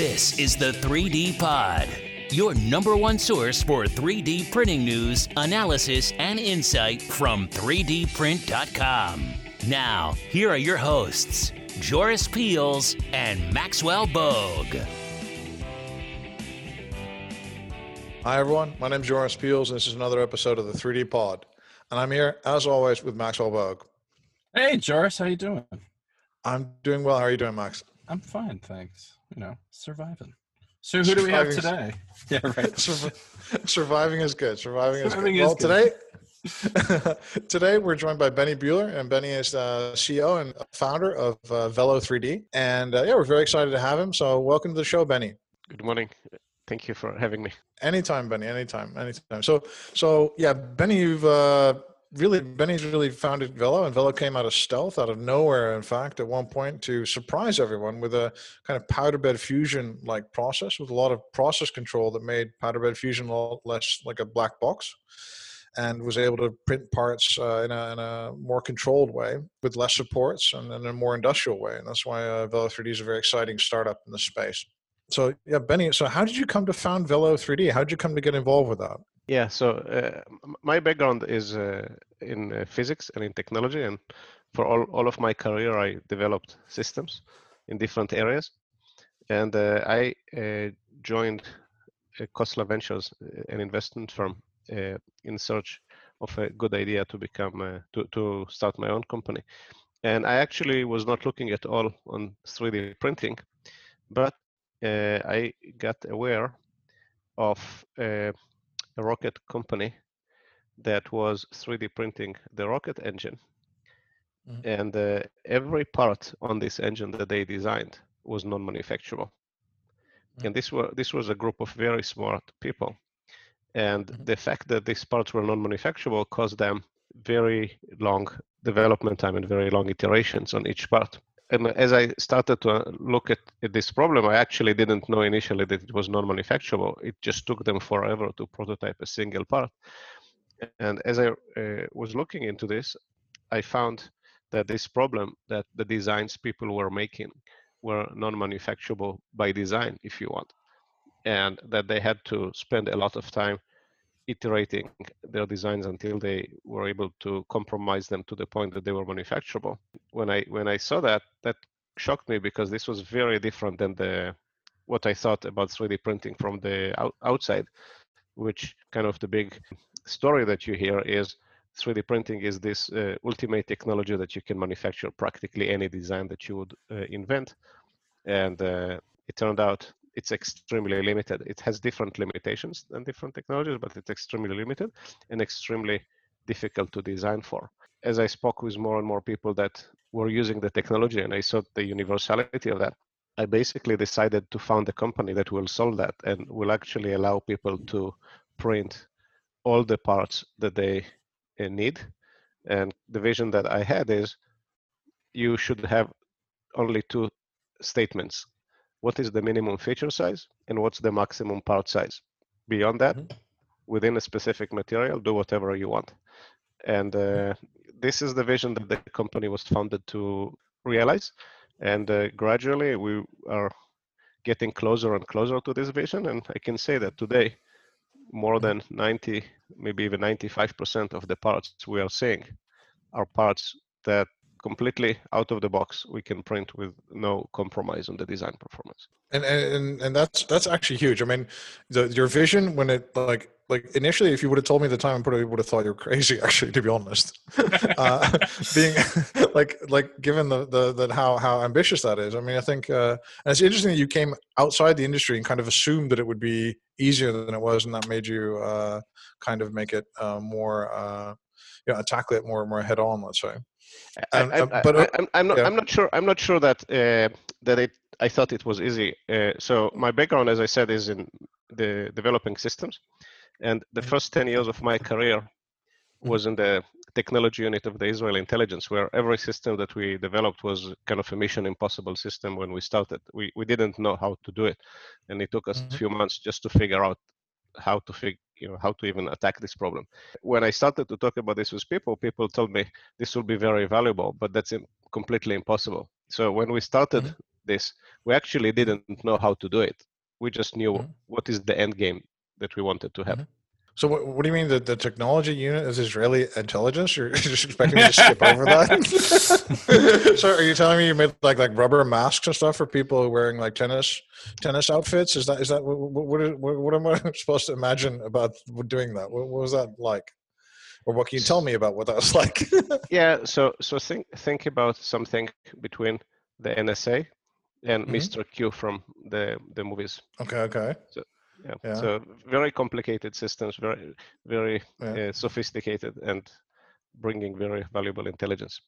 This is the 3D Pod, your number one source for 3D printing news, analysis, and insight from 3dprint.com. Now, here are your hosts, Joris Peels and Maxwell Bogue. Hi, everyone. My name is Joris Peels, and this is another episode of the 3D Pod. And I'm here, as always, with Maxwell Bogue. Hey, Joris, how you doing? I'm doing well. How are you doing, Max? I'm fine, thanks. You know, surviving. So who do we have today? Yeah, right. surviving is good. Surviving, surviving is good. well, today, today we're joined by Benny Buller, and Benny is the CEO and founder of uh, Velo 3D. And uh, yeah, we're very excited to have him. So welcome to the show, Benny. Good morning. Thank you for having me. Anytime, Benny. Anytime. Anytime. So, so yeah, Benny, you've uh, really Benny's really founded Velo, and Velo came out of stealth, out of nowhere. In fact, at one point to surprise everyone with a kind of powder bed fusion like process with a lot of process control that made powder bed fusion a lot less like a black box, and was able to print parts uh, in, a, in, a, more controlled way with less supports and in a more industrial way. And that's why uh, Velo 3D is a very exciting startup in the space. So yeah, Benny. So how did you come to found Velo 3D? How did you come to get involved with that? Yeah, so uh, my background is uh, in uh, physics and in technology, and for all, all of my career, I developed systems in different areas. And uh, I uh, joined Khosla Ventures, an investment firm, in search of a good idea to become to to start my own company. And I actually was not looking at all on 3D printing, but I got aware of a rocket company that was 3D printing the rocket engine. Mm-hmm. And uh, every part on this engine that they designed was non-manufacturable. Mm-hmm. And this were this was a group of very smart people. And mm-hmm. the fact that these parts were non-manufacturable caused them very long development time and very long iterations on each part and as I started to uh, look at, at, this problem, I actually didn't know initially that it was non-manufacturable. It just took them forever to prototype a single part. And as I uh, was looking into this, I found that this problem that the designs people were making were non-manufacturable by design, if you want, and that they had to spend a lot of time iterating their designs until they were able to compromise them to the point that they were manufacturable. When I when I saw that, that shocked me because this was very different than the what I thought about 3D printing from the out, outside, which kind of the big story that you hear is 3D printing is this uh, ultimate technology that you can manufacture practically any design that you would uh, invent. And uh, it turned out it's extremely limited. It has different limitations than different technologies, but it's extremely limited and extremely difficult to design for. As I spoke with more and more people that were using the technology and I saw the universality of that, I basically decided to found a company that will solve that and will actually allow people to print all the parts that they uh, need. And the vision that I had is you should have only two statements what is the minimum feature size and what's the maximum part size. Beyond that, mm-hmm. within a specific material, do whatever you want. And uh, this is the vision that the company was founded to realize. And uh, gradually, we are getting closer and closer to this vision. And I can say that today, more than 90, maybe even 95% of the parts we are seeing are parts that completely out of the box we can print with no compromise on the design performance and and and that's that's actually huge i mean the, your vision when it like like initially if you would have told me the time i probably would have thought you were crazy actually to be honest uh, being like like given the the that how how ambitious that is i mean i think uh and it's interesting that you came outside the industry and kind of assumed that it would be easier than it was and that made you uh kind of make it uh more uh you know tackle it more more head on let's say um, I, I, but uh, I, am not. Yeah. I'm not sure. I'm not sure that uh, that it. I thought it was easy. Uh, so my background, as I said, is in the developing systems, and the mm-hmm. first ten years of my career mm-hmm. was in the technology unit of the Israel intelligence, where every system that we developed was kind of a mission impossible system when we started. We we didn't know how to do it, and it took us mm-hmm. a few months just to figure out how to figure you know how to even attack this problem when i started to talk about this with people people told me this will be very valuable but that's completely impossible so when we started mm-hmm. this, we actually didn't know how to do it. We just knew Mhm. what is the end game that we wanted to have. Mhm. So what, what do you mean that the technology unit is Israeli intelligence? You're just expecting me to skip over that? so are you telling me you made like like rubber masks and stuff for people wearing like tennis tennis outfits? Is that is that what what, is, what, what am I supposed to imagine about doing that? What, what was that like? Or what can you tell me about what that was like? Yeah, so so think think about something between the NSA and Mhm. Mr. Q from the the movies. okay, okay. Yeah. Yeah. So very complicated systems, very very Yeah. uh, sophisticated, and bringing very valuable intelligence.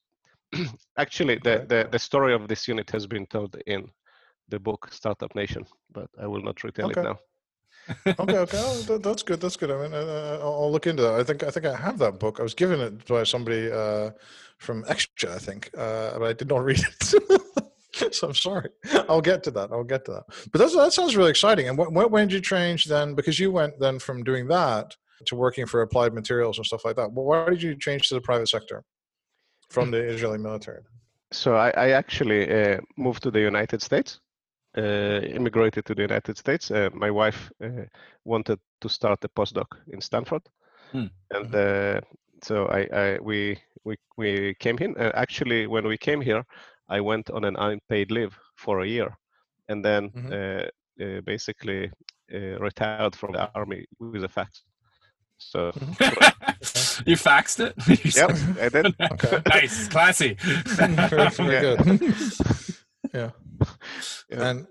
Actually, the, Okay. the the story of this unit has been told in the book Startup Nation, but I will not retell Okay. it now. okay, okay. Oh, that, that's good. That's good. I mean, uh, I'll I'll look into that. I think I think I have that book. I was given it by somebody uh, from Extra, I think, uh, but I did not read it. so I'm sorry. I'll get to that. I'll get to that. But that's, that sounds really exciting. And when, when did you change then? Because you went then from doing that to working for Applied Materials and stuff like that. Well, why did you change to the private sector from the Israeli military? So I, I actually uh, moved to the United States, uh, immigrated to the United States. Uh, my wife uh, wanted to start a postdoc in Stanford, Hmm. and uh, so I, I we we we came here. Uh, actually, when we came here, I went on an unpaid leave for a year, and then Mhm. uh, uh, basically uh, retired from the army with a fax. So you faxed it? You yep, said- I did. Okay. nice, classy. very, very Yeah. good. yeah. Yeah. And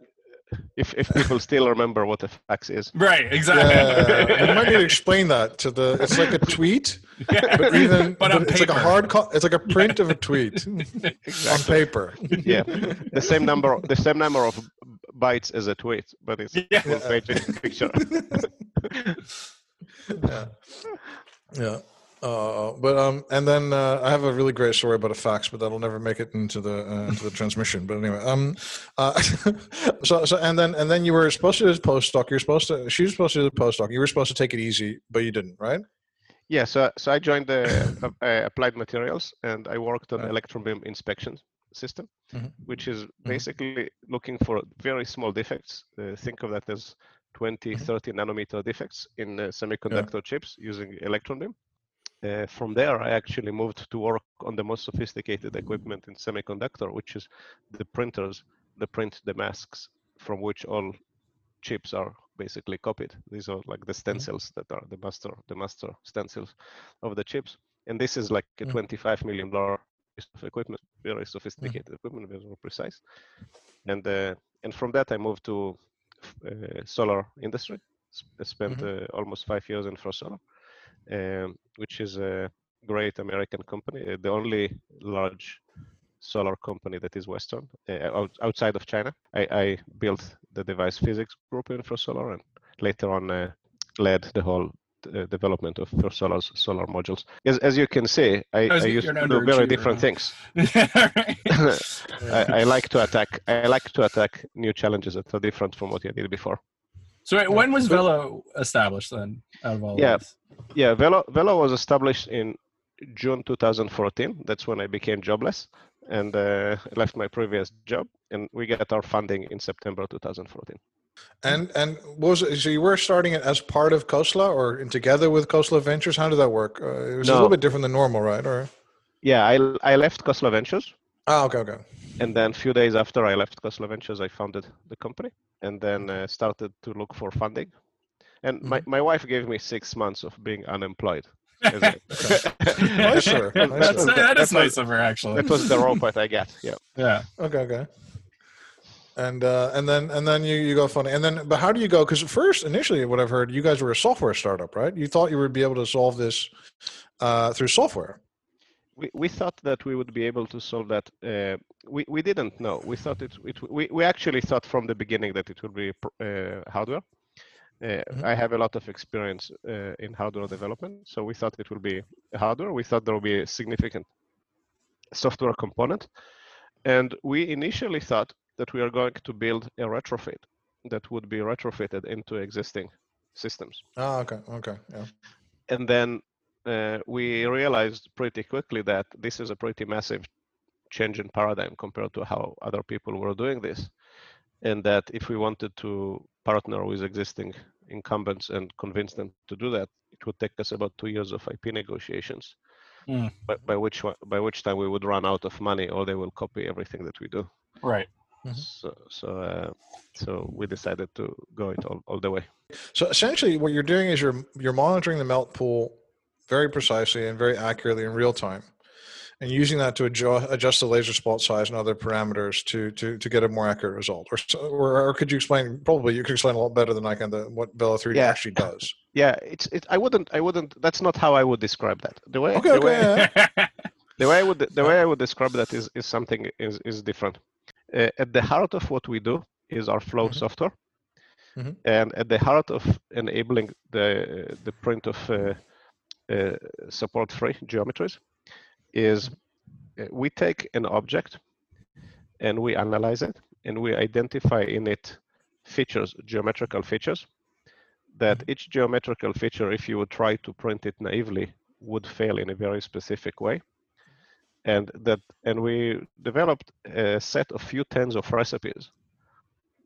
If if people still remember what a fax is. right, exactly. Yeah, you might need to explain that to the. It's like a tweet, but even but on it's like a hard. Co- it's like a print of a tweet on paper. yeah the same number the same number of bytes as a tweet but it's Yeah. full page picture yeah, yeah. Uh, but um, and then uh, I have a really great story about a fax, but that'll never make it into the uh, into the transmission. But anyway, um, uh, so so and then and then you were supposed to do postdoc. You're supposed to. She was supposed to do the postdoc. You were supposed to take it easy, but you didn't, right? yeah so so i joined the uh, uh, applied materials and i worked on Right. electron beam inspection system Mhm. which is basically looking for very small defects uh, think of that as 20 Mhm. 30 nanometer defects in uh, semiconductor chips using electron beam uh, from there, I actually moved to work on the most sophisticated equipment in semiconductor, which is the printers that print the masks from which all chips are basically copied. These are like the stencils that are the master, the master stencils of the chips. And this is like a Mm. 25 million dollar piece of equipment, very sophisticated equipment, very precise. And uh, and from that, I moved to uh, solar industry. I spent uh, almost five years in First Solar um, which is a great American company, uh, the only large solar company that is Western uh, outside of China. I, I built the device physics group in First Solar and later on uh, led the whole uh, development of First Solar's solar modules. As, as you can see, I, I used to do very different things. I, I like to attack. I like to attack new challenges that are different from what I did before. So wait, when was Velo established then? Out of all Yeah. of this? Yeah, Velo Velo was established in June 2014. That's when I became jobless and uh, left my previous job, and we got our funding in September 2014. And and was it, so you were starting it as part of Khosla or in together with Khosla Ventures? How did that work? Uh, it was a little bit different than normal, right? Or Yeah, I I left Khosla Ventures, Oh, okay, okay. And then a few days after I left Khosla Ventures, I founded the company, and then uh, started to look for funding. And my, my wife gave me six months of being unemployed. As a- Nicer, nicer. That's, was that is nice of her, actually. That was the rope that I got. Yeah. yeah. Okay, okay. And uh, and then and then you, you go funding and then but how do you go? Because first initially what I've heard you guys were a software startup, right? You thought you would be able to solve this uh, through software. we, we thought that we would be able to solve that. Uh, we, we didn't know. We thought it, it we, we actually thought from the beginning that it would be uh, hardware. Uh, Mhm. I have a lot of experience uh, in hardware development, so we thought it would be hardware. We thought there would be a significant software component, and we initially thought that we are going to build a retrofit that would be retrofitted into existing systems Ah, okay, okay, yeah. and then uh, we realized pretty quickly that this is a pretty massive change in paradigm compared to how other people were doing this and that if we wanted to partner with existing incumbents and convince them to do that, it would take us about two years of IP negotiations. Mm. By, by which by which time we would run out of money, or they will copy everything that we do. Right. Mhm. So so uh, so we decided to go it all, all the way. So essentially, what you're doing is you're you're monitoring the melt pool very precisely and very accurately in real time, and using that to adjust, adjust the laser spot size and other parameters to to to get a more accurate result. Or, or, or could you explain? Probably you could explain a lot better than I can the, what Velo 3D Yeah. actually does. Yeah, it's it. I wouldn't. I wouldn't. That's not how I would describe that. The way Okay, the okay, way yeah. the way I would the way I would describe that is is something is is different. Uh, at the heart of what we do is our flow Mhm. software, Mhm. and at the heart of enabling the the print of uh, uh, support-free geometries is uh, we take an object and we analyze it and we identify in it features, geometrical features that each geometrical feature, if you would try to print it naively, would fail in a very specific way. And that, and we developed a set of few tens of recipes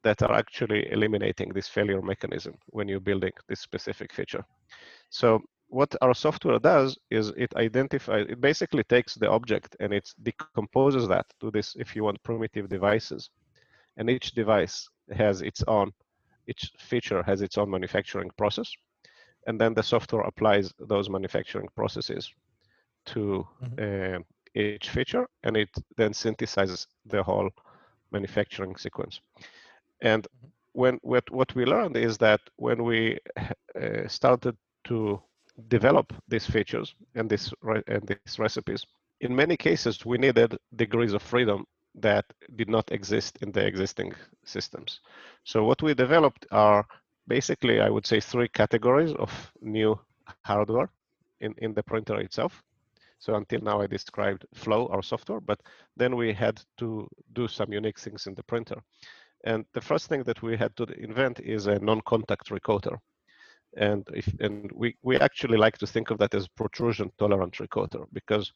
that are actually eliminating this failure mechanism when you're building this specific feature. So what our software does is it identifies, it basically takes the object and it decomposes that to this, if you want, primitive devices. And each device has its own, each feature has its own manufacturing process. And then the software applies those manufacturing processes to uh, each feature and it then synthesizes the whole manufacturing sequence. And when what, what we learned is that when we uh, started to develop these features and this and these recipes, in many cases we needed degrees of freedom that did not exist in the existing systems. So what we developed are basically, I would say, three categories of new hardware in, in the printer itself. So until now, I described Flow, our software, but then we had to do some unique things in the printer. And the first thing that we had to invent is a non-contact recoater. And if and we, we actually like to think of that as protrusion tolerant recoater because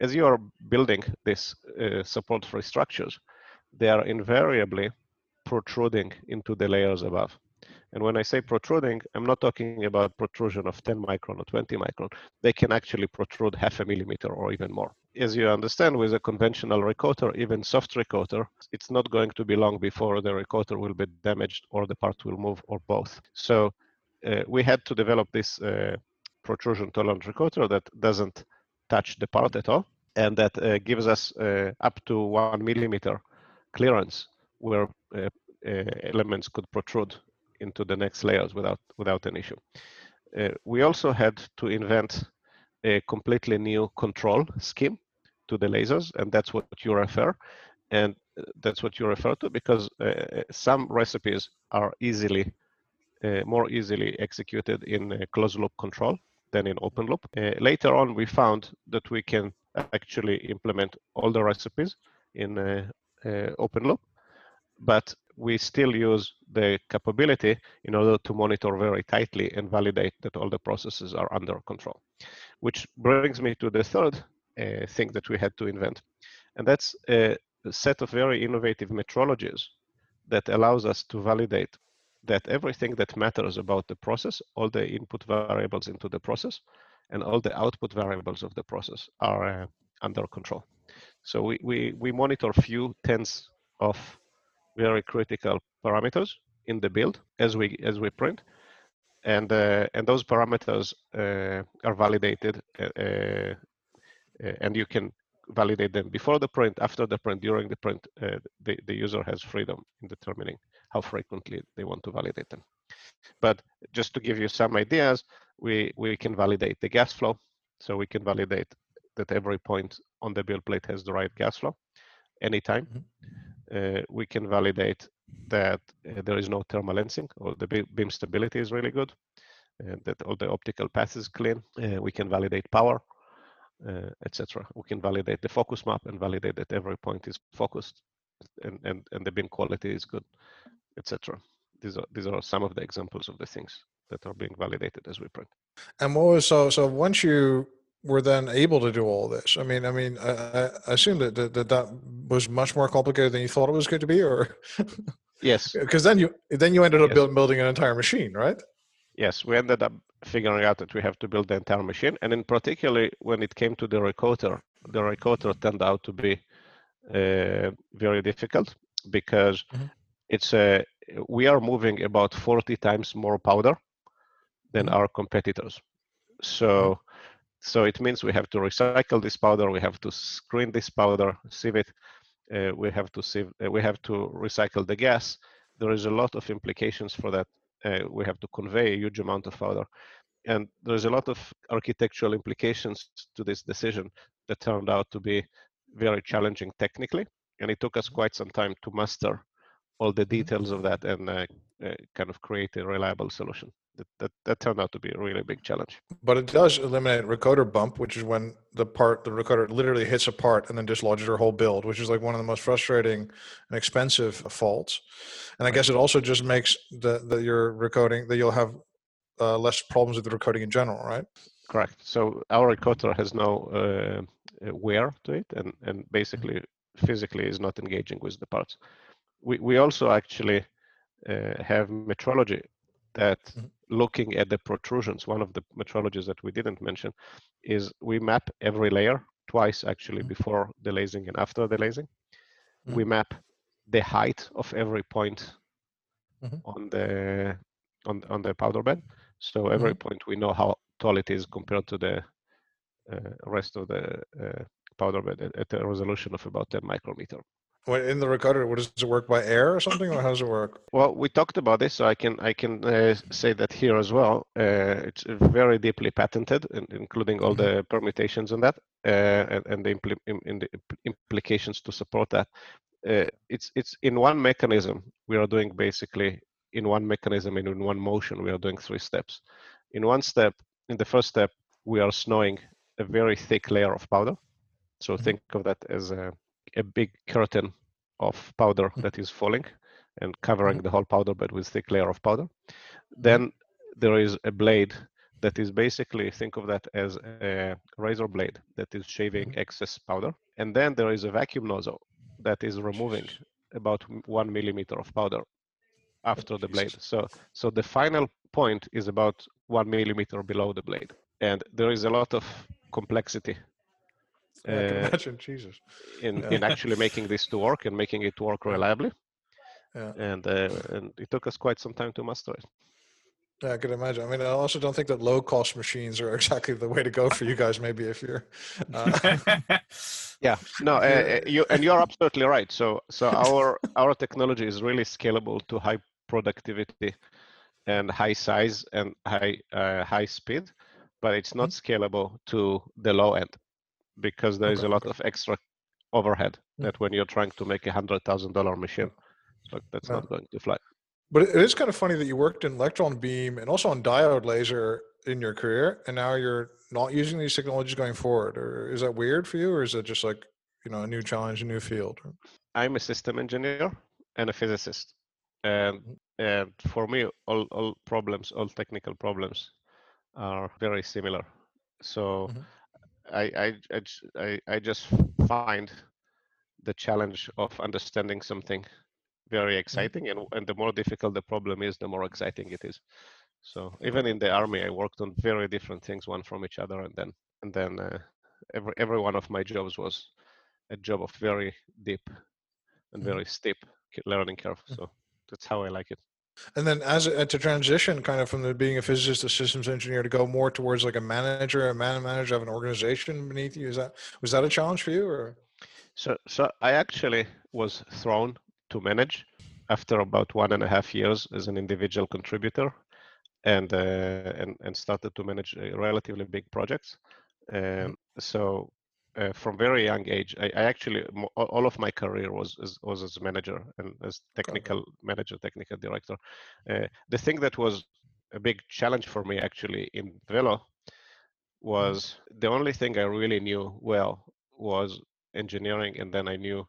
as you are building these uh, support-free structures, they are invariably protruding into the layers above. And when I say protruding, I'm not talking about protrusion of 10 micron or 20 micron. They can actually protrude half a millimeter or even more. As you understand, with a conventional recoater, even soft recoater, it's not going to be long before the recoater will be damaged or the part will move or both. So we had to develop this uh, protrusion tolerant recoater that doesn't touch the part at all and that uh, gives us uh, up to one millimeter clearance where uh, uh, elements could protrude into the next layers without without an issue. Uh, we also had to invent a completely new control scheme to the lasers, and that's what you refer, and uh, that's what you refer to because uh, some recipes are easily uh, more easily executed in uh, closed loop control than in open loop. Uh, later on, we found that we can actually implement all the recipes in uh, uh, open loop, but we still use the capability in order to monitor very tightly and validate that all the processes are under control. Which brings me to the third uh, thing that we had to invent, and that's a set of very innovative metrologies that allows us to validate that everything that matters about the process, all the input variables into the process, and all the output variables of the process are uh, under control. So we, we, we monitor few tens of very critical parameters in the build as we as we print, and uh, and those parameters uh, are validated, uh, uh, and you can validate them before the print, after the print, during the print. Uh, the the user has freedom in determining how frequently they want to validate them. But just to give you some ideas, we we can validate the gas flow, so we can validate that every point on the build plate has the right gas flow anytime. Mhm. Uh, we can validate that uh, there is no thermal lensing or the beam stability is really good, and that all the optical path is clean. Uh, we can validate power, uh, etc. We can validate the focus map and validate that every point is focused and, and, and the beam quality is good, etc. These are these are some of the examples of the things that are being validated as we print. And what was so so once you were then able to do all this? I mean, I mean, I, I assume that, that that that was much more complicated than you thought it was going to be, or Yes, Because then you then you ended up Yes. build, building an entire machine, right? yes, we ended up figuring out that we have to build the entire machine, and in particularly when it came to the recoater, the recoater turned out to be uh, very difficult because Mhm. It's a we are moving about 40 times more powder than Mhm. our competitors. So so it means we have to recycle this powder, we have to screen this powder, sieve it, uh, we have to sieve, uh, we have to recycle the gas. There is a lot of implications for that. Uh, we have to convey a huge amount of powder, and there is a lot of architectural implications to this decision that turned out to be very challenging technically, and it took us quite some time to master all the details of that and uh, uh, kind of create a reliable solution. That, that that turned out to be a really big challenge. But it does eliminate recoater bump, which is when the part the recoater literally hits a part and then dislodges your whole build, which is like one of the most frustrating and expensive faults. And I guess it also just makes the that your recoating that you'll have uh, less problems with the recoating in general, right? Correct. So our recoater has no uh, uh, wear to it, and and basically physically is not engaging with the parts. We we also actually uh, have metrology that Mhm. looking at the protrusions. One of the metrologies that we didn't mention is we map every layer twice actually Mhm. before the lasing and after the lasing. Mhm. We map the height of every point Mhm. on the on on the powder bed. So every point we know how tall it is compared to the uh, rest of the uh, powder bed at, at a resolution of about 10 micrometer. When in the recoater? what does it work by air or something, or how does it work? Well, we talked about this, so I can I can uh, say that here as well. Uh, it's very deeply patented, including all the permutations on that uh, and, and the, impli- im- in the implications to support that. Uh, it's it's in one mechanism. We are doing basically in one mechanism and in one motion. We are doing three steps. In one step, in the first step, we are snowing a very thick layer of powder. So Mhm. think of that as a, a big curtain of powder Mhm. that is falling and covering mm. the whole powder bed with thick layer of powder. Mm. Then there is a blade that is basically think of that as a razor blade that is shaving mm. excess powder. And then there is a vacuum nozzle that is removing about one millimeter of powder after the blade. So so the final point is about one millimeter below the blade. And there is a lot of complexity I can uh, imagine, Jesus. in, Yeah. in actually making this to work and making it work reliably. Yeah. And uh, and it took us quite some time to master it. Yeah, I can imagine. I mean, I also don't think that low cost machines are exactly the way to go for you guys. Maybe if you're, uh, Yeah, no, uh, uh, you and you're absolutely right. So so our our technology is really scalable to high productivity and high size and high uh, high speed, but it's not scalable to the low end because there is Okay, a lot okay. of extra overhead Mm. that when you're trying to make a hundred thousand dollar machine, so that's Yeah. not going to fly. but it is kind of funny that you worked in electron beam and also on diode laser in your career, and now you're not using these technologies going forward. Or is that weird for you, or is it just like you know a new challenge, a new field? I'm a system engineer and a physicist, and Mhm. and for me, all all problems, all technical problems, are very similar. So Mhm. I, I I I I just find the challenge of understanding something very exciting, and and the more difficult the problem is, the more exciting it is. So even in the army, I worked on very different things, one from each other, and then and then uh, every every one of my jobs was a job of very deep and Mhm. very steep learning curve. So that's how I like it. And then as a, to transition kind of from the being a physicist to systems engineer to go more towards like a manager, a man manager of an organization beneath you. Is that was that a challenge for you or? So so I actually was thrown to manage after about one and a half years as an individual contributor, and uh, and and started to manage uh, relatively big projects. Um, so uh, from very young age, I, I actually all all of my career was as, was as a manager and as technical manager, technical director. Uh, the thing that was a big challenge for me actually in Velo was the only thing I really knew well was engineering, and then I knew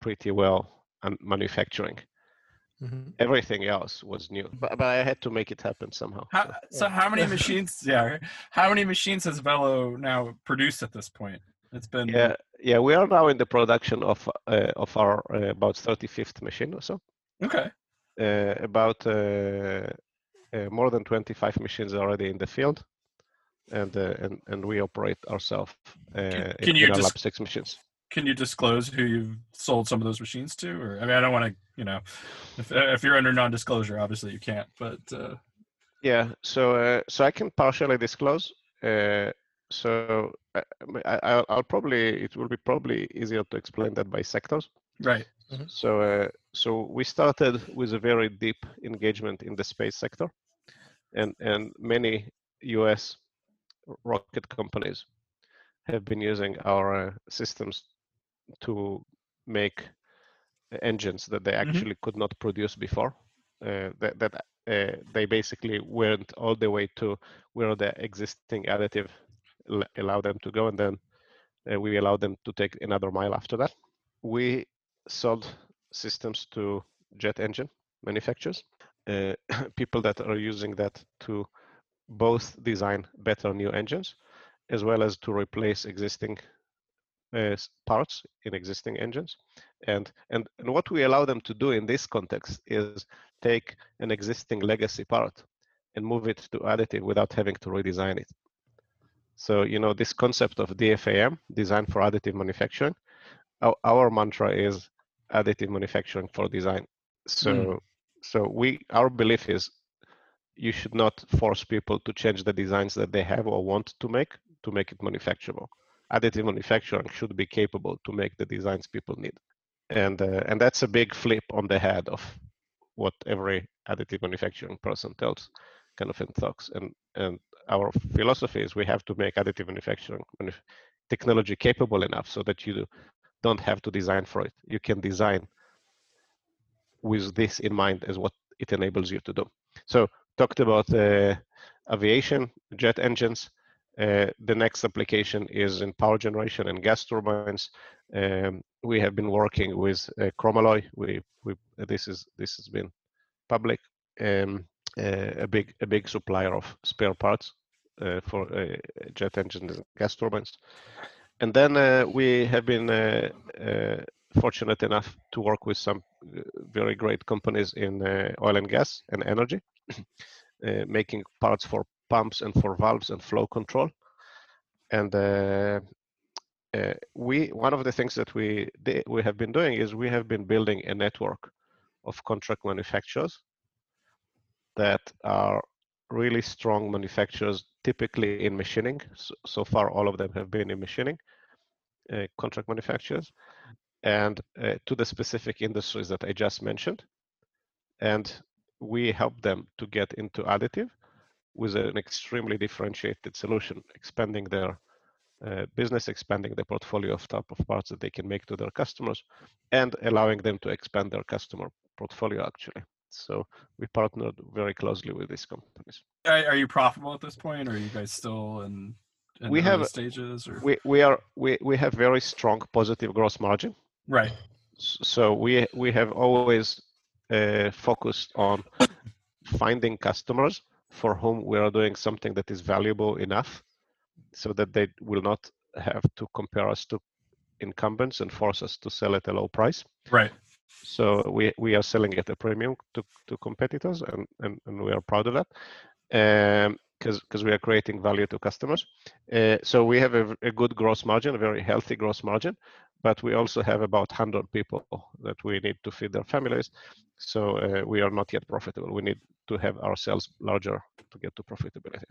pretty well and manufacturing. Mhm. Everything else was new, but, but I had to make it happen somehow. How, so. so how many machines? Yeah, how many machines has Velo now produced at this point? It's been Yeah, yeah, we are now in the production of uh, of our uh, about 35th machine or so. okay. uh, about uh, uh, more than 25 machines already in the field, and uh, and and we operate ourselves uh, can in, you in lab six machines. Can you disclose who you've sold some of those machines to? Or I mean, I don't want to, you know, if if you're under non-disclosure, obviously you can't. But uh, Yeah, so uh, so I can partially disclose. Uh, so I, I, I'll- probably it will be probably easier to explain that by sectors. right, So uh, so we started with a very deep engagement in the space sector, and and many U.S. rocket companies have been using our uh, systems to make engines that they Mhm. actually could not produce before. Uh, that that uh, they basically went all the way to where the existing additive allow them to go, and then uh, we allow them to take another mile after that. We sold systems to jet engine manufacturers, uh, people that are using that to both design better new engines as well as to replace existing uh, parts in existing engines. And, and and what we allow them to do in this context is take an existing legacy part and move it to additive without having to redesign it. So you know this concept of DFAM, design for additive manufacturing. Our, our mantra is additive manufacturing for design. So so we our belief is you should not force people to change the designs that they have or want to make to make it manufacturable. Additive manufacturing should be capable to make the designs people need, and uh, and that's a big flip on the head of what every additive manufacturing person tells kind of in talks. And and our philosophy is we have to make additive manufacturing technology capable enough so that you don't have to design for it. You can design with this in mind as what it enables you to do. So talked about uh, aviation, jet engines. Uh, the next application is in power generation and gas turbines. Um, we have been working with uh, Chromalloy. We, we this is this has been public. Um, a big a big supplier of spare parts uh, for uh, jet engines and gas turbines. And then uh, we have been fortunate enough to work with some very great companies in oil and gas and energy, making parts for pumps and for valves and flow control. And uh, we one of the things that we we have been doing is we have been building a network of contract manufacturers that are really strong manufacturers, typically in machining. So, so far, all of them have been in machining, uh, contract manufacturers, and uh, to the specific industries that I just mentioned. And we help them to get into additive with an extremely differentiated solution, expanding their uh, business, expanding the portfolio of type of parts that they can make to their customers, and allowing them to expand their customer portfolio actually. So we partnered very closely with these companies. are, are you profitable at this point, or are you guys still in, in We have- stages? Or We we are we we have very strong positive gross margin. right, So we we have always uh, focused on finding customers for whom we are doing something that is valuable enough, so that they will not have to compare us to incumbents and force us to sell at a low price. right, So we we are selling at a premium to to competitors, and and, and we are proud of that, because because we are creating value to customers. Uh, so we have a, a good gross margin, a very healthy gross margin, but we also have about 100 people that we need to feed their families. So uh, we are not yet profitable. We need to have ourselves larger to get to profitability.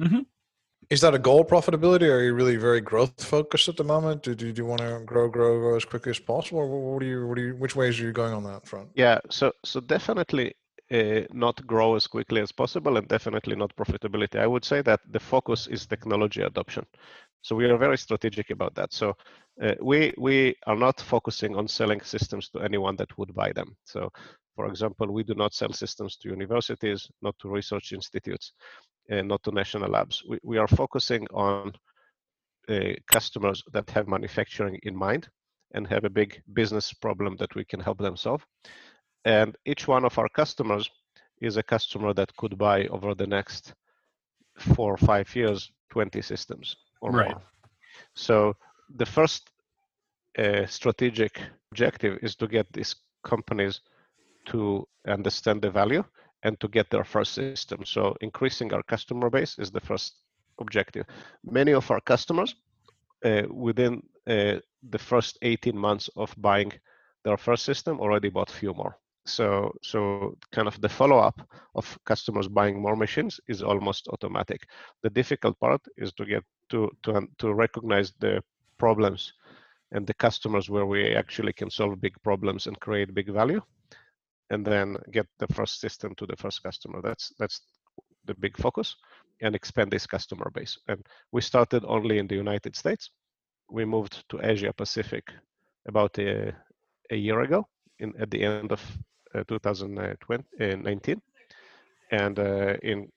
Is that a goal profitability? Or are you really very growth focused at the moment? Do, do, do you want to grow, grow, grow as quickly as possible? What do you, what do you, which ways are you going on that front? Yeah, so so definitely uh, not grow as quickly as possible, and definitely not profitability. I would say that the focus is technology adoption. So we are very strategic about that. So uh, we we are not focusing on selling systems to anyone that would buy them. So, for example, we do not sell systems to universities, not to research institutes, uh, not to national labs. We we are focusing on uh, customers that have manufacturing in mind and have a big business problem that we can help them solve. And each one of our customers is a customer that could buy over the next four or five years 20 systems or Right. more. So the first uh, strategic objective is to get these companies to understand the value and to get their first system. So increasing our customer base is the first objective. Many of our customers, uh, within uh, the first 18 months of buying their first system, already bought few more. So, so kind of the follow-up of customers buying more machines is almost automatic. The difficult part is to get to to to recognize the problems and the customers where we actually can solve big problems and create big value and then get the first system to the first customer. That's that's the big focus and expand this customer base. And we started only in the united states. We moved to asia pacific about a, a year ago in at the end of uh, 2019 uh, and uh, in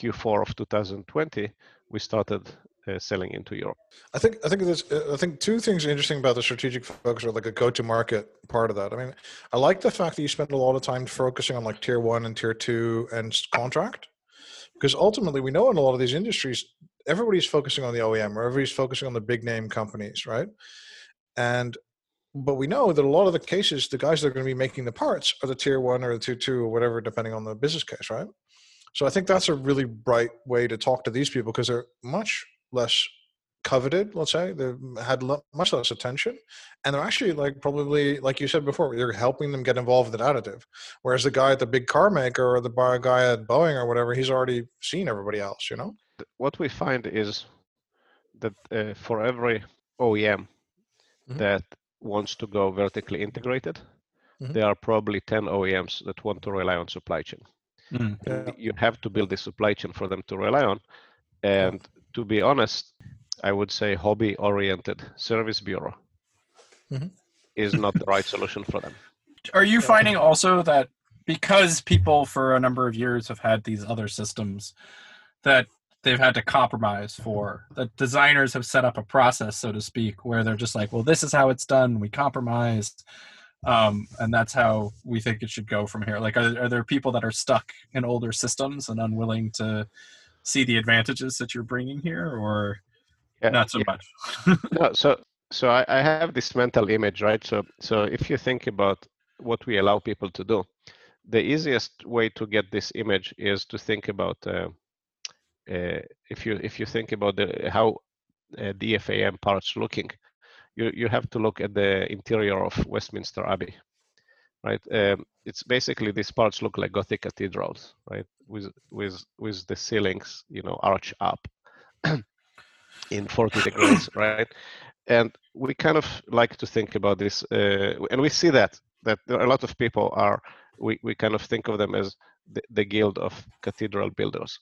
q4 of 2020 we started uh, selling into Europe. I think I think there's uh, I think two things interesting about the strategic focus or like a go-to-market part of that. I mean, I like the fact that you spend a lot of time focusing on like tier one and tier two and contract, because ultimately we know in a lot of these industries everybody's focusing on the OEM or everybody's focusing on the big name companies, right? And but we know that a lot of the cases, the guys that are going to be making the parts are the tier one or the tier two or whatever, depending on the business case, right? So I think that's a really bright way to talk to these people because they're much less coveted let's say they've had much less attention and they're actually like probably like you said before you're helping them get involved in additive whereas the guy at the big car maker or the guy at boeing or whatever he's already seen everybody else you know what we find is that uh, for every oem mm-hmm. that wants to go vertically integrated mm-hmm. there are probably 10 oems that want to rely on supply chain mm-hmm. yeah. you have to build the supply chain for them to rely on and to be honest, I would say hobby oriented service bureau mm-hmm. is not the right solution for them. Are you finding also that because people for a number of years have had these other systems that they've had to compromise for that designers have set up a process so to speak where they're just like well this is how it's done we compromised um, and that's how we think it should go from here like are, are there people that are stuck in older systems and unwilling to see the advantages that you're bringing here, or yeah, not so yeah. much? no, so so I, I have this mental image, right? So so if you think about what we allow people to do, the easiest way to get this image is to think about uh, uh, if you if you think about the how uh, DFAM parts looking, you you have to look at the interior of Westminster Abbey, right? Um, it's basically these parts look like Gothic cathedrals, right? With with with the ceilings, you know, arch up in 40 degrees, right? And we kind of like to think about this, uh, and we see that that there are a lot of people are we, we kind of think of them as the, the guild of cathedral builders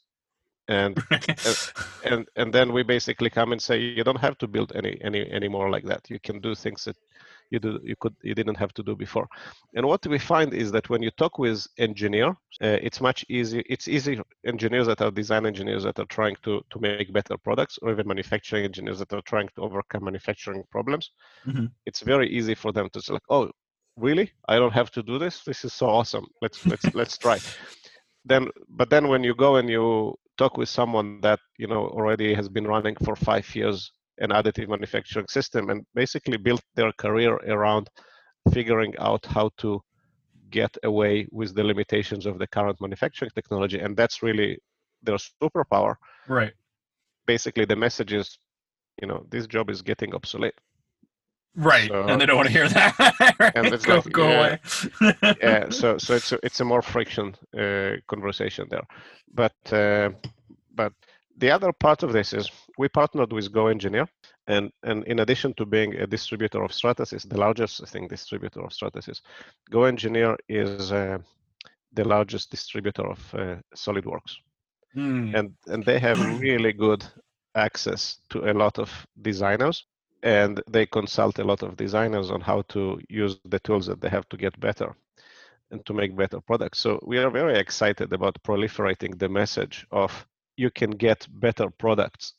and, and and and then we basically come and say you don't have to build any any any more like that you can do things that you do you could you didn't have to do before. And what we find is that when you talk with engineer uh, it's much easier it's easy engineers that are design engineers that are trying to to make better products or even manufacturing engineers that are trying to overcome manufacturing problems. Mm-hmm. it's very easy for them to say like oh really? I don't have to do this? This is so awesome. Let's let's let's try. Then but then when you go and you talk with someone that you know already has been running for five years an additive manufacturing system and basically built their career around figuring out how to get away with the limitations of the current manufacturing technology and that's really their superpower. Right. Basically the message is you know this job is getting obsolete. Right so, and they don't want to hear that. Right? and it's go, like, go yeah, away. Yeah so so it's a, it's a more friction uh, conversation there. But uh, but the other part of this is we partnered with GoEngineer, and, and in addition to being a distributor of Stratasys, the largest I think distributor of Stratasys, GoEngineer is uh, the largest distributor of uh, SolidWorks, mm. and and they have really good access to a lot of designers, and they consult a lot of designers on how to use the tools that they have to get better and to make better products. So we are very excited about proliferating the message of you can get better products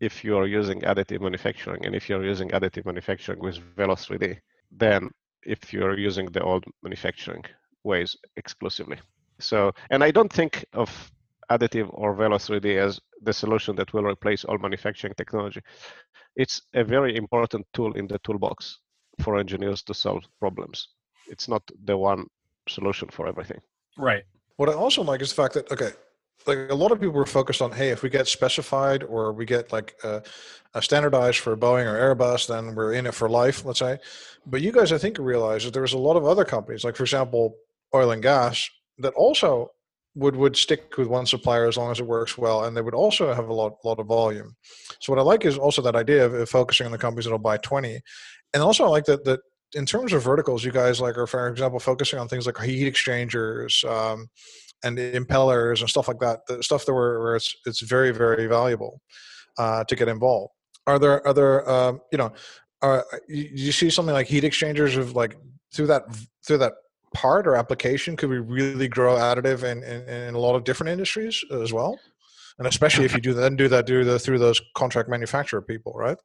if you are using additive manufacturing and if you're using additive manufacturing with Velo 3D than if you're using the old manufacturing ways exclusively. So, and I don't think of additive or Velo 3D as the solution that will replace all manufacturing technology. It's a very important tool in the toolbox for engineers to solve problems. It's not the one solution for everything. Right. What I also like is the fact that okay, like a lot of people were focused on, hey, if we get specified or we get like uh, a standardized for Boeing or Airbus, then we're in it for life, let's say. But you guys, I think, realize that there was a lot of other companies, like for example, oil and gas, that also would would stick with one supplier as long as it works well, and they would also have a lot lot of volume. So what I like is also that idea of, of focusing on the companies that'll buy twenty, and also I like that that in terms of verticals, you guys like are, for example, focusing on things like heat exchangers um, and impellers and stuff like that. The stuff that were where it's it's very very valuable uh, to get involved. Are there other um, you know? Are, you, you see something like heat exchangers of like through that through that part or application could we really grow additive in, in, in a lot of different industries as well and especially if you do then do that do the through those contract manufacturer people right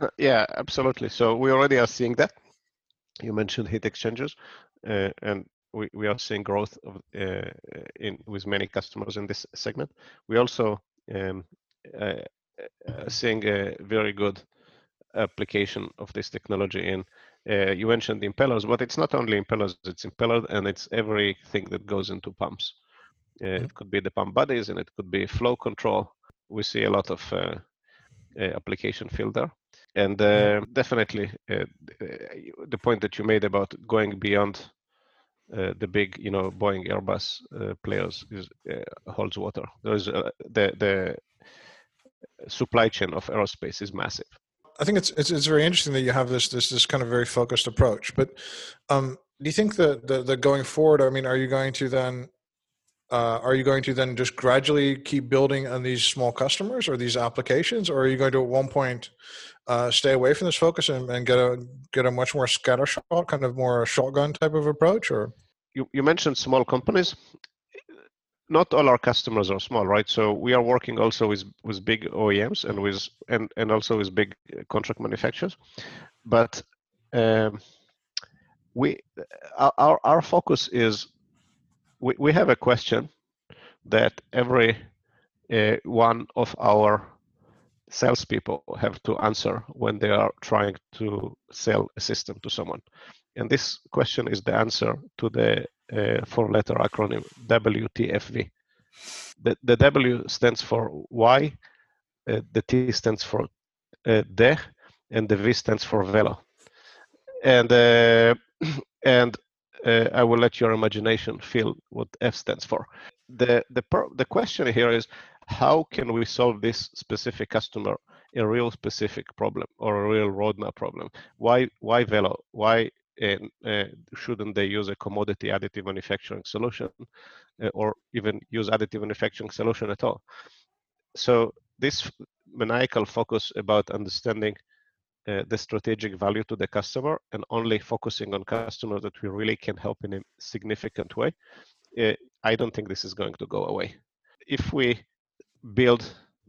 Uh, Yeah, absolutely. So we already are seeing that. You mentioned heat exchangers, uh, and we, we are seeing growth of, uh, in with many customers in this segment. We also um, uh, uh, seeing a very good application of this technology in. Uh, you mentioned the impellers, but it's not only impellers; it's impeller and it's everything that goes into pumps. Uh, It could be the pump bodies, and it could be flow control. We see a lot of uh, uh, application field there and uh, definitely uh, the point that you made about going beyond uh, the big you know boeing airbus uh, players is uh, holds water. There's uh, the the supply chain of aerospace is massive. I think it's, it's it's very interesting that you have this this this kind of very focused approach but um do you think that the, the going forward i mean are you going to then uh, are you going to then just gradually keep building on these small customers or these applications or are you going to at one point uh, stay away from this focus and, and get a get a much more scattershot kind of more shotgun type of approach or? You, you mentioned small companies. Not all our customers are small right? So we are working also with with big oems and with and and also with big uh, contract manufacturers. But um, we our, our our focus is we, we have a question that every uh, one of our salespeople have to answer when they are trying to sell a system to someone. And this question is the answer to the uh, four letter acronym WTFV. The, the W stands for why, uh, the T stands for uh, de, and the V stands for velo. And, uh, and uh, I will let your imagination feel what F stands for. The, the, the question here is how can we solve this specific customer a real specific problem or a real roadmap problem? Why why Velo? Why uh, uh, shouldn't they use a commodity additive manufacturing solution uh, or even use additive manufacturing solution at all? So this maniacal focus about understanding uh, the strategic value to the customer and only focusing on customers that we really can help in a significant way, uh, I don't think this is going to go away. If we build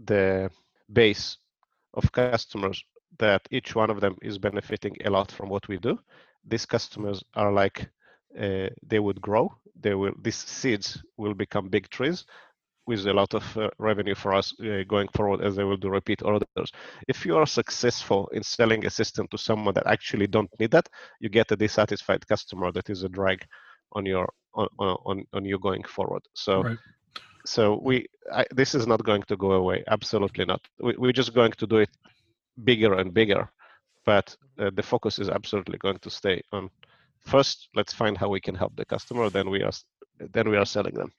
the base of customers that each one of them is benefiting a lot from what we do. These customers are like uh, they would grow. They will these seeds will become big trees with a lot of uh, revenue for us uh, going forward as they will do repeat orders. If you are successful in selling a system to someone that actually don't need that you get a dissatisfied customer that is a drag on your on on, on you going forward. So Right. So we I, this is not going to go away absolutely not we, we're just going to do it bigger and bigger but uh, the focus is absolutely going to stay on first let's find how we can help the customer then we are then we are selling them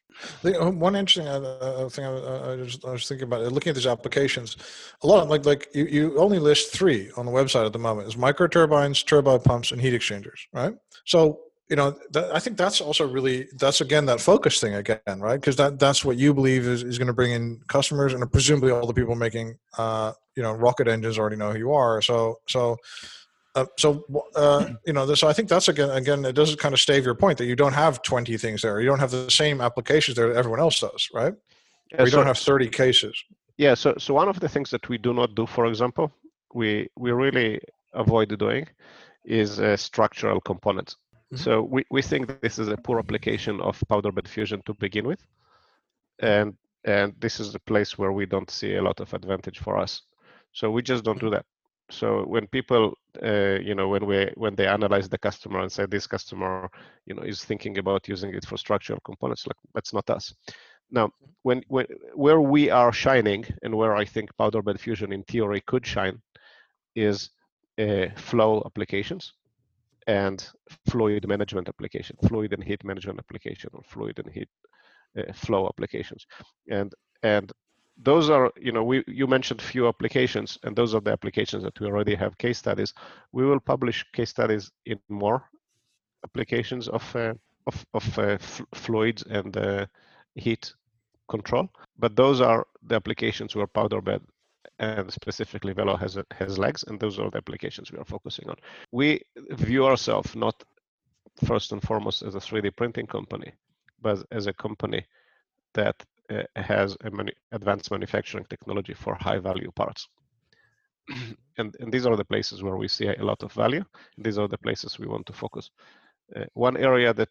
uh, one interesting uh, uh, thing I, I, I, I was thinking about looking at these applications, a lot like like you, you only list three on the website at the moment: is micro turbines, turbo pumps, and heat exchangers. Right. So you know, I think that's also really that's again that focus thing again, right? Because that that's what you believe is, is going to bring in customers, and presumably all the people making uh, you know rocket engines already know who you are. So so. Uh, so uh, you know this. I think that's again. Again, it does kind of stave your point that you don't have twenty things there. You don't have the same applications there that everyone else does, right? Yeah, Or you so- don't have thirty cases. yeah so so one of the things that we do not do for example we we really avoid doing is uh, structural components Mhm. so we, we think this is a poor application of powder bed fusion to begin with. And and this is the place where we don't see a lot of advantage for us. So we just don't do that. So when people uh, you know, when we when they analyze the customer and say this customer, you know, is thinking about using it for structural components, like that's not us. Now, when, when where we are shining and where I think powder bed fusion in theory could shine is uh, flow applications and fluid management application, fluid and heat management application, or fluid and heat uh, flow applications, and and those are you know we you mentioned few applications and those are the applications that we already have case studies. We will publish case studies in more applications of uh, of, of uh, fluids and uh, heat control but those are the applications where powder bed and specifically Velo has has legs and those are the applications we are focusing on we view ourselves not first and foremost as a 3d printing company but as a company that uh, has a many advanced manufacturing technology for high value parts. and, and these are the places where we see a lot of value. These are the places we want to focus. Uh, one area that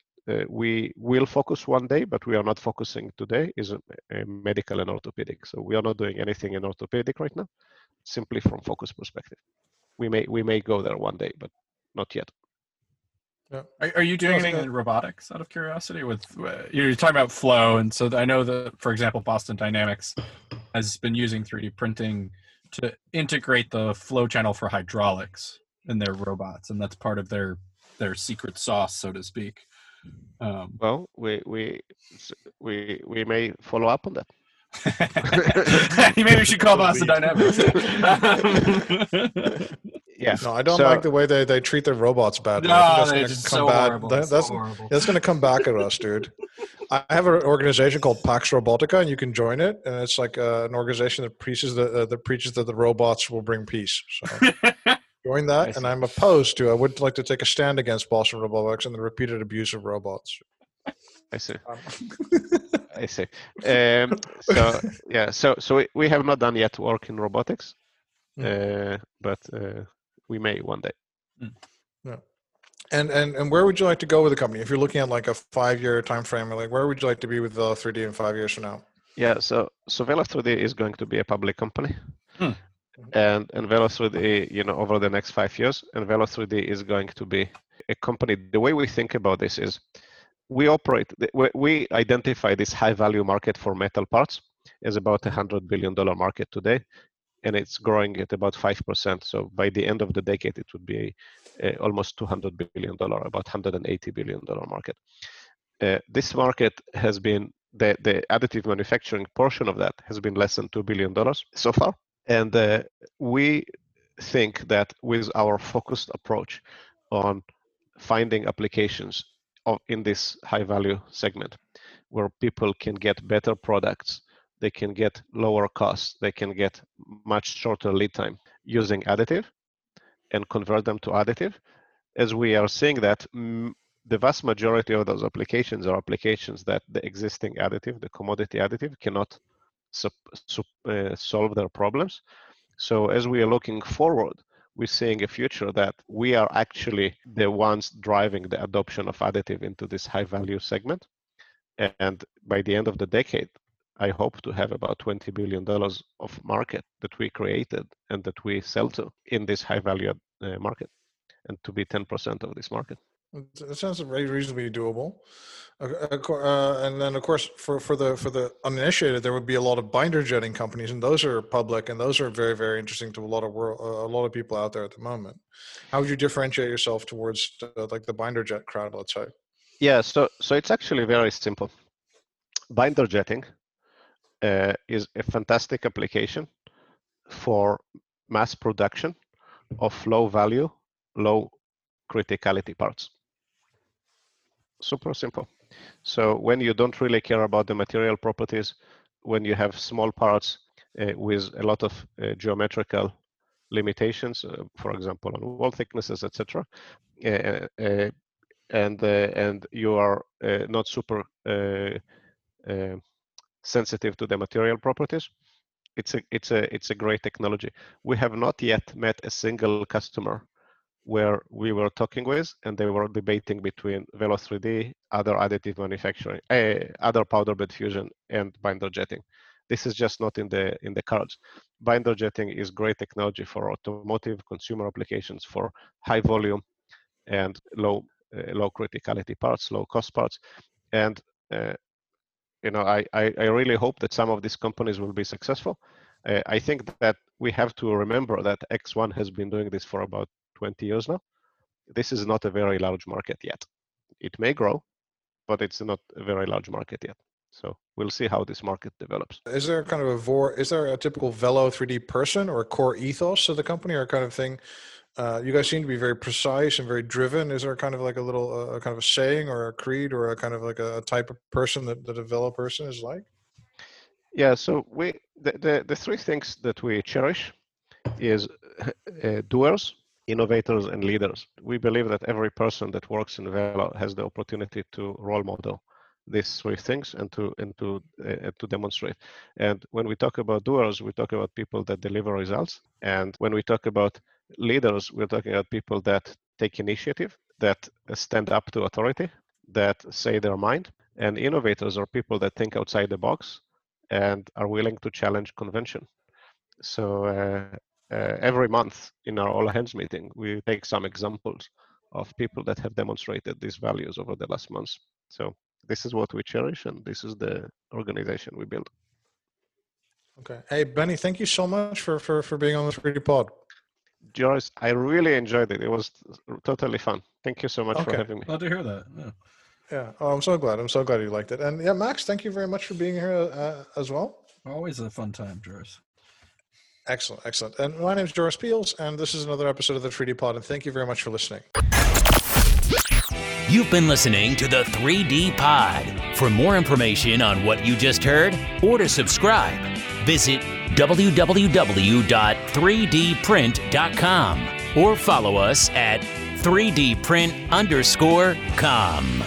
we will focus one day, but we are not focusing today, is a, a medical and orthopedic. So we are not doing anything in orthopedic right now, simply from focus perspective. We may we may go there one day, but not yet. Yeah. Are, are you doing anything in robotics out of curiosity with uh, you're talking about flow and so I know that for example Boston Dynamics has been using 3D printing to integrate the flow channel for hydraulics in their robots and that's part of their their secret sauce so to speak. Um, well, we we we we may follow up on that. Maybe we should call Boston Dynamics. yeah. No, I don't so, like the way they, they treat their robots badly. No, they're just so bad. horrible. That, that's so horrible. that's going to come back at us, dude. I have an organization called Pax Robotica, and you can join it. And it's like uh, an organization that preaches that, uh, that preaches that the robots will bring peace. So join that. And I'm opposed to. I would like to take a stand against Boston Robotics and the repeated abuse of robots. I see. Um. I see. Um, so yeah, so so we, we have not done yet work in robotics, mm. uh, but uh, we may one day. Mm. Yeah. And and and where would you like to go with the company? If you're looking at like a five year time frame, like where would you like to be with Velo 3D in five years from now? Yeah, so so Velo 3D is going to be a public company. Hmm. And and Velo 3D, you know, over the next five years, and Velo 3D is going to be a company. The way we think about this is we operate, we identify this high value market for metal parts as about a hundred billion dollar market today, and it's growing at about five percent. So by the end of the decade, it would be a, a almost two hundred billion dollar, about hundred and eighty billion dollar market. Uh, this market has been the the additive manufacturing portion of that has been less than two billion dollars so far, and uh, we think that with our focused approach on finding applications of, in this high value segment where people can get better products they can get lower costs they can get much shorter lead time using additive and convert them to additive as we are seeing that the vast majority of those applications are applications that the existing additive the commodity additive cannot solve their problems so as we are looking forward we're seeing a future that we are actually the ones driving the adoption of additive into this high value segment. And by the end of the decade, I hope to have about $20 billion of market that we created and that we sell to in this high value uh, market and to be 10% of this market. It sounds very reasonably doable. Uh, and then, of course, for, for the for the uninitiated, there would be a lot of binder jetting companies, and those are public, and those are very very interesting to a lot of world, uh, a lot of people out there at the moment. How would you differentiate yourself towards uh, like the binder jet crowd, let's say? Yeah, so so it's actually very simple. Binder jetting uh, is a fantastic application for mass production of low value, low criticality parts super simple. So when you don't really care about the material properties, when you have small parts uh, with a lot of uh, geometrical limitations, uh, for example, on wall thicknesses, etc., uh, uh, and uh, and you are not super sensitive to the material properties, it's a it's a it's a great technology. We have not yet met a single customer where we were talking with, and they were debating between Velo 3D, other additive manufacturing, uh, other powder bed fusion, and binder jetting. This is just not in the in the cards. binder jetting is great technology for automotive consumer applications for high volume and low uh, low criticality parts, low cost parts, and uh, you know I, I, I really hope that some of these companies will be successful. I think that we have to remember that ExOne has been doing this for about 20 years now. This is not a very large market yet. It may grow, but it's not a very large market yet. So we'll see how this market develops. Is there kind of a vor? Is there a typical Velo 3D person or a core ethos of the company, or kind of thing? Uh, you guys seem to be very precise and very driven. Is there kind of like a little, uh, kind of a saying or a creed or a kind of like a type of person that, that a Velo person is like? Yeah. So we the the, the three things that we cherish is uh, doers, innovators, and leaders. We believe that every person that works in Velo has the opportunity to role model these three things and to and to uh, to demonstrate. And when we talk about doers, we talk about people that deliver results. And when we talk about leaders, we're talking about people that take initiative, that stand up to authority, that say their mind. And innovators are people that think outside the box and are willing to challenge convention. So uh, uh, every month in our all hands meeting, we take some examples of people that have demonstrated these values over the last months. So this is what we cherish and this is the organization we build okay hey benny thank you so much for for for being on the 3d pod Joris, I really enjoyed it. It was totally fun. Thank you so much okay. for having me. Glad to hear that. Yeah. Yeah. Oh, I'm so glad. I'm so glad you liked it. And yeah, Max, thank you very much for being here uh, as well. Always a fun time, Joris. Excellent. Excellent. And my name is Joris Peels, and this is another episode of the 3D Pod. And thank you very much for listening. You've been listening to the 3D Pod. For more information on what you just heard or to subscribe, visit www.3dprint.com or follow us at 3dprint underscore com.